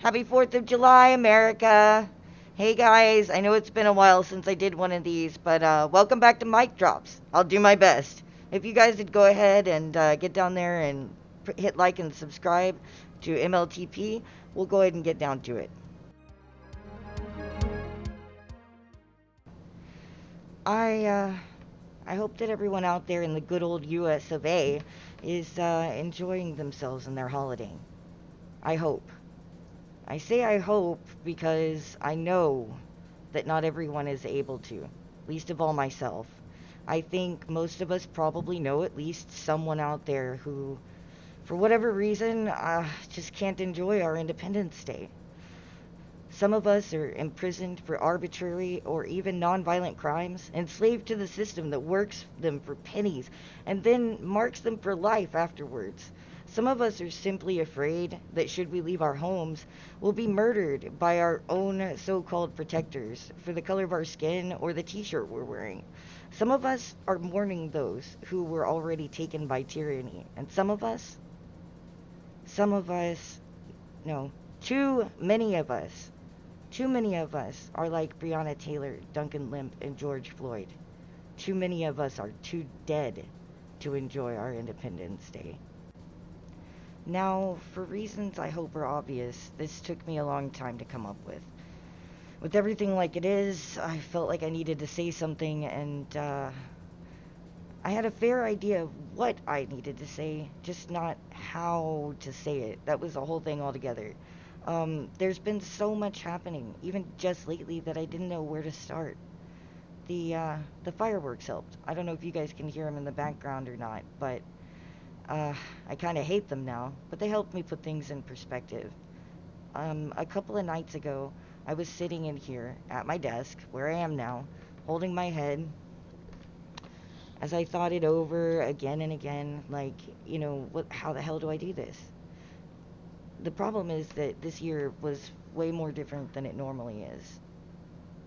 Happy 4th of July, America. Hey guys, I know it's been a while since I did one of these, but uh, welcome back to Mike Drops. I'll do my best. If you guys would go ahead and uh, get down there and hit like and subscribe to MLTP, we'll go ahead and get down to it. I uh, I hope that everyone out there in the good old U.S. of A. is uh, enjoying themselves in their holiday. I hope. I say I hope because I know that not everyone is able to, least of all myself. I think most of us probably know at least someone out there who, for whatever reason, uh, just can't enjoy our Independence Day. Some of us are imprisoned for arbitrary or even nonviolent crimes, enslaved to the system that works them for pennies and then marks them for life afterwards. Some of us are simply afraid that should we leave our homes, we'll be murdered by our own so called protectors for the color of our skin or the t shirt we're wearing. Some of us are mourning those who were already taken by tyranny. And some of us, some of us, no, too many of us, too many of us are like Breonna Taylor, Duncan Lemp, and George Floyd. Too many of us are too dead to enjoy our Independence Day. Now, for reasons I hope are obvious, this took me a long time to come up with. With everything like it is, I felt like I needed to say something, and uh, I had a fair idea of what I needed to say, just not how to say it. That was the whole thing altogether. Um, there's been so much happening, even just lately, that I didn't know where to start. The uh, the fireworks helped. I don't know if you guys can hear them in the background or not, but uh, I kind of hate them now, but they helped me put things in perspective. Um, a couple of nights ago, I was sitting in here at my desk, where I am now, holding my head as I thought it over again and again, like, you know, what, how the hell do I do this? The problem is that this year was way more different than it normally is.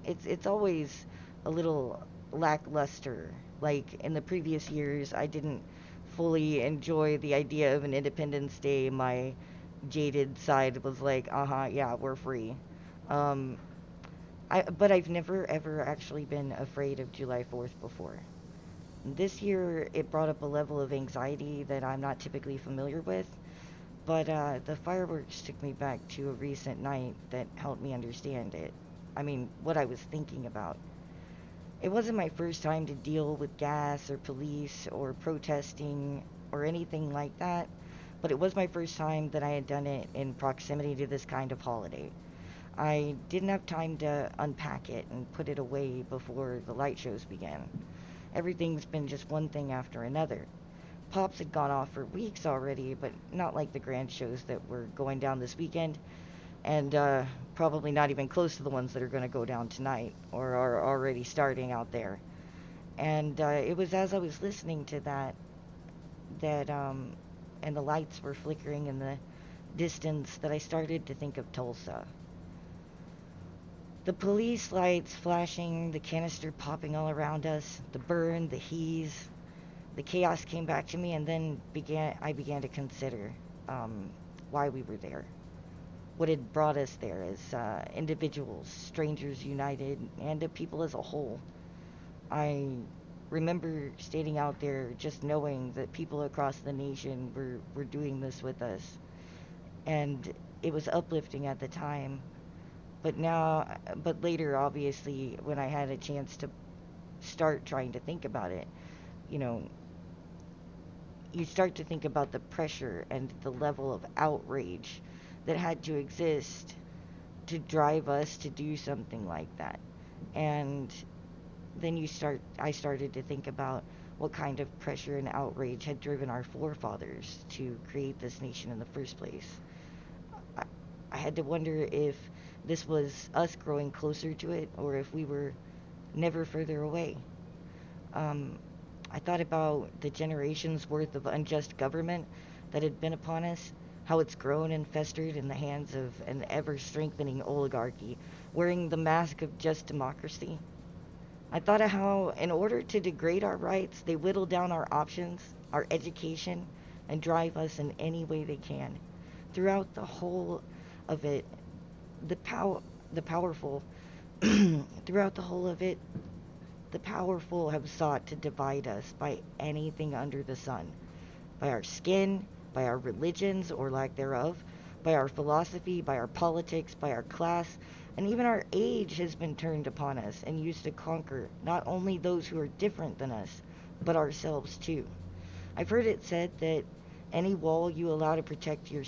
It's it's always a little lackluster. Like in the previous years, I didn't fully enjoy the idea of an Independence Day, my jaded side was like, uh huh, yeah, we're free. Um, I, but I've never ever actually been afraid of July 4th before. This year, it brought up a level of anxiety that I'm not typically familiar with, but uh, the fireworks took me back to a recent night that helped me understand it. I mean, what I was thinking about. It wasn't my first time to deal with gas or police or protesting or anything like that, but it was my first time that I had done it in proximity to this kind of holiday. I didn't have time to unpack it and put it away before the light shows began. Everything's been just one thing after another. Pops had gone off for weeks already, but not like the grand shows that were going down this weekend and uh, probably not even close to the ones that are going to go down tonight or are already starting out there. And uh, it was as I was listening to that that um, and the lights were flickering in the distance that I started to think of Tulsa. The police lights flashing, the canister popping all around us, the burn, the heaves, the chaos came back to me, and then began I began to consider um, why we were there what had brought us there as uh, individuals, strangers united, and a people as a whole. I remember standing out there just knowing that people across the nation were, were doing this with us. And it was uplifting at the time. But now, but later, obviously, when I had a chance to start trying to think about it, you know, you start to think about the pressure and the level of outrage that had to exist to drive us to do something like that. And then you start I started to think about what kind of pressure and outrage had driven our forefathers to create this nation in the first place. I, I had to wonder if this was us growing closer to it or if we were never further away. Um, I thought about the generations worth of unjust government that had been upon us how it's grown and festered in the hands of an ever strengthening oligarchy wearing the mask of just democracy. I thought of how, in order to degrade our rights, they whittle down our options, our education, and drive us in any way they can. Throughout the whole of it, the power, the powerful, throughout the whole of it, the powerful have sought to divide us by anything under the sun, by our skin, by our religions or lack thereof, by our philosophy, by our politics, by our class, and even our age has been turned upon us and used to conquer not only those who are different than us, but ourselves too. I've heard it said that any wall you allow to protect your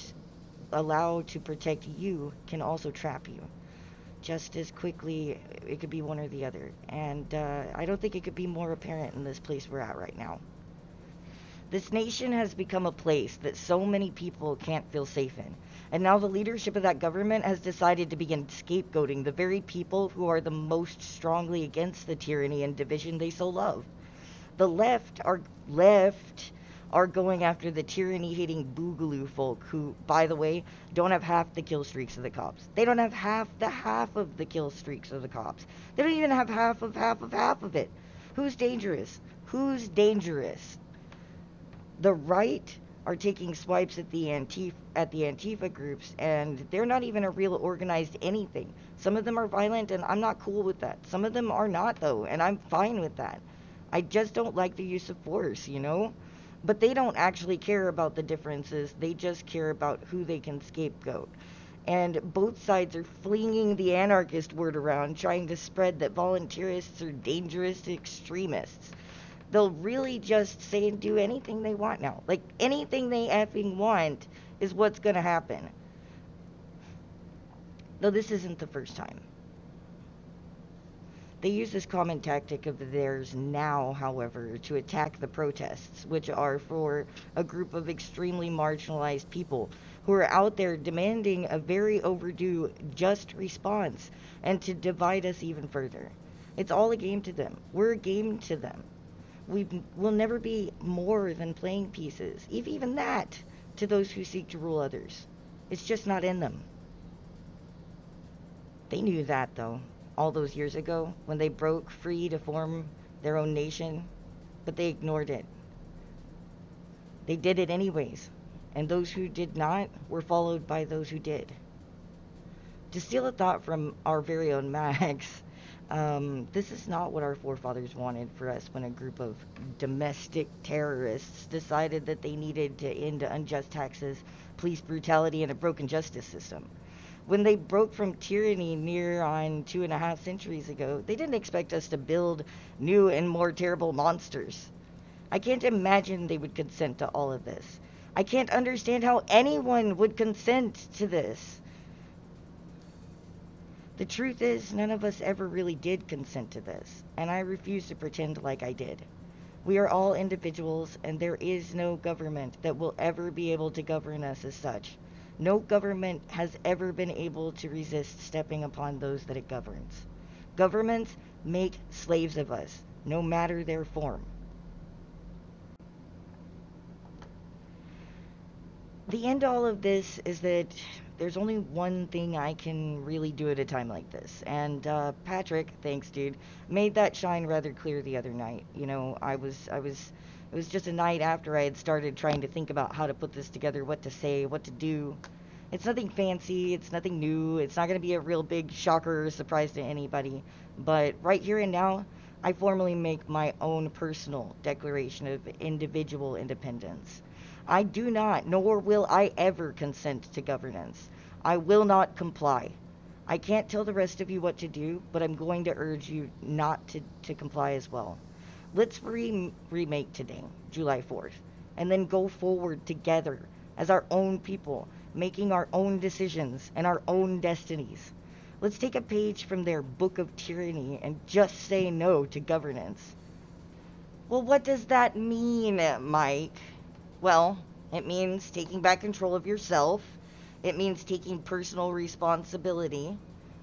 allow to protect you can also trap you. Just as quickly, it could be one or the other. And uh, I don't think it could be more apparent in this place we're at right now. This nation has become a place that so many people can't feel safe in. And now the leadership of that government has decided to begin scapegoating the very people who are the most strongly against the tyranny and division they so love. The left are left are going after the tyranny hating boogaloo folk who, by the way, don't have half the kill streaks of the cops. They don't have half the half of the kill streaks of the cops. They don't even have half of half of half of it. Who's dangerous? Who's dangerous? The right are taking swipes at the Antifa, at the Antifa groups, and they're not even a real organized anything. Some of them are violent, and I'm not cool with that. Some of them are not, though, and I'm fine with that. I just don't like the use of force, you know? But they don't actually care about the differences, they just care about who they can scapegoat. And both sides are flinging the anarchist word around, trying to spread that volunteerists are dangerous extremists they'll really just say and do anything they want now. Like anything they effing want is what's going to happen. Though this isn't the first time. They use this common tactic of theirs now, however, to attack the protests, which are for a group of extremely marginalized people who are out there demanding a very overdue just response and to divide us even further. It's all a game to them. We're a game to them we will never be more than playing pieces, if even that, to those who seek to rule others. It's just not in them. They knew that, though, all those years ago when they broke free to form their own nation, but they ignored it. They did it anyways, and those who did not were followed by those who did. To steal a thought from our very own Max, um, this is not what our forefathers wanted for us when a group of domestic terrorists decided that they needed to end unjust taxes, police brutality, and a broken justice system. When they broke from tyranny near on two and a half centuries ago, they didn't expect us to build new and more terrible monsters. I can't imagine they would consent to all of this. I can't understand how anyone would consent to this. The truth is, none of us ever really did consent to this, and I refuse to pretend like I did. We are all individuals, and there is no government that will ever be able to govern us as such. No government has ever been able to resist stepping upon those that it governs. Governments make slaves of us, no matter their form. The end all of this is that there's only one thing I can really do at a time like this. And uh, Patrick, thanks, dude, made that shine rather clear the other night. You know, I was, I was, it was just a night after I had started trying to think about how to put this together, what to say, what to do. It's nothing fancy, it's nothing new, it's not going to be a real big shocker or surprise to anybody. But right here and now, I formally make my own personal declaration of individual independence. I do not, nor will I ever consent to governance. I will not comply. I can't tell the rest of you what to do, but I'm going to urge you not to, to comply as well. Let's re- remake today, July 4th, and then go forward together as our own people, making our own decisions and our own destinies. Let's take a page from their book of tyranny and just say no to governance. Well, what does that mean, Mike? Well, it means taking back control of yourself. It means taking personal responsibility.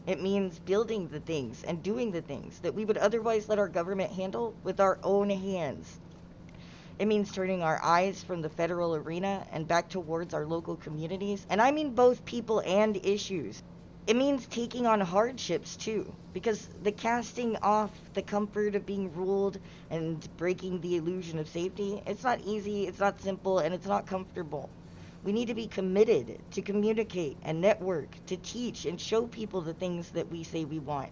It means building the things and doing the things that we would otherwise let our government handle with our own hands. It means turning our eyes from the federal arena and back towards our local communities. And I mean both people and issues it means taking on hardships too, because the casting off the comfort of being ruled and breaking the illusion of safety, it's not easy, it's not simple, and it's not comfortable. We need to be committed to communicate and network, to teach and show people the things that we say we want.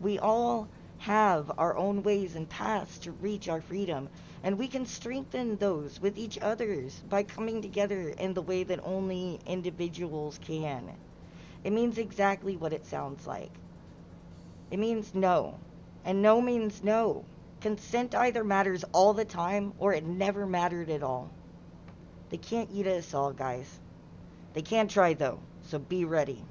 We all have our own ways and paths to reach our freedom, and we can strengthen those with each others by coming together in the way that only individuals can. It means exactly what it sounds like. It means no. And no means no. Consent either matters all the time or it never mattered at all. They can't eat us all, guys. They can try, though, so be ready.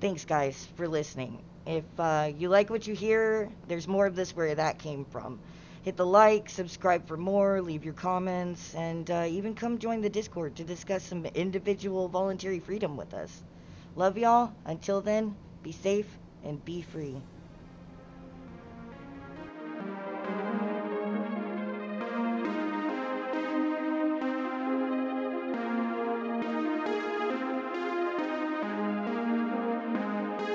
Thanks, guys, for listening. If uh, you like what you hear, there's more of this where that came from. Hit the like, subscribe for more, leave your comments, and uh, even come join the Discord to discuss some individual voluntary freedom with us. Love y'all. Until then, be safe and be free.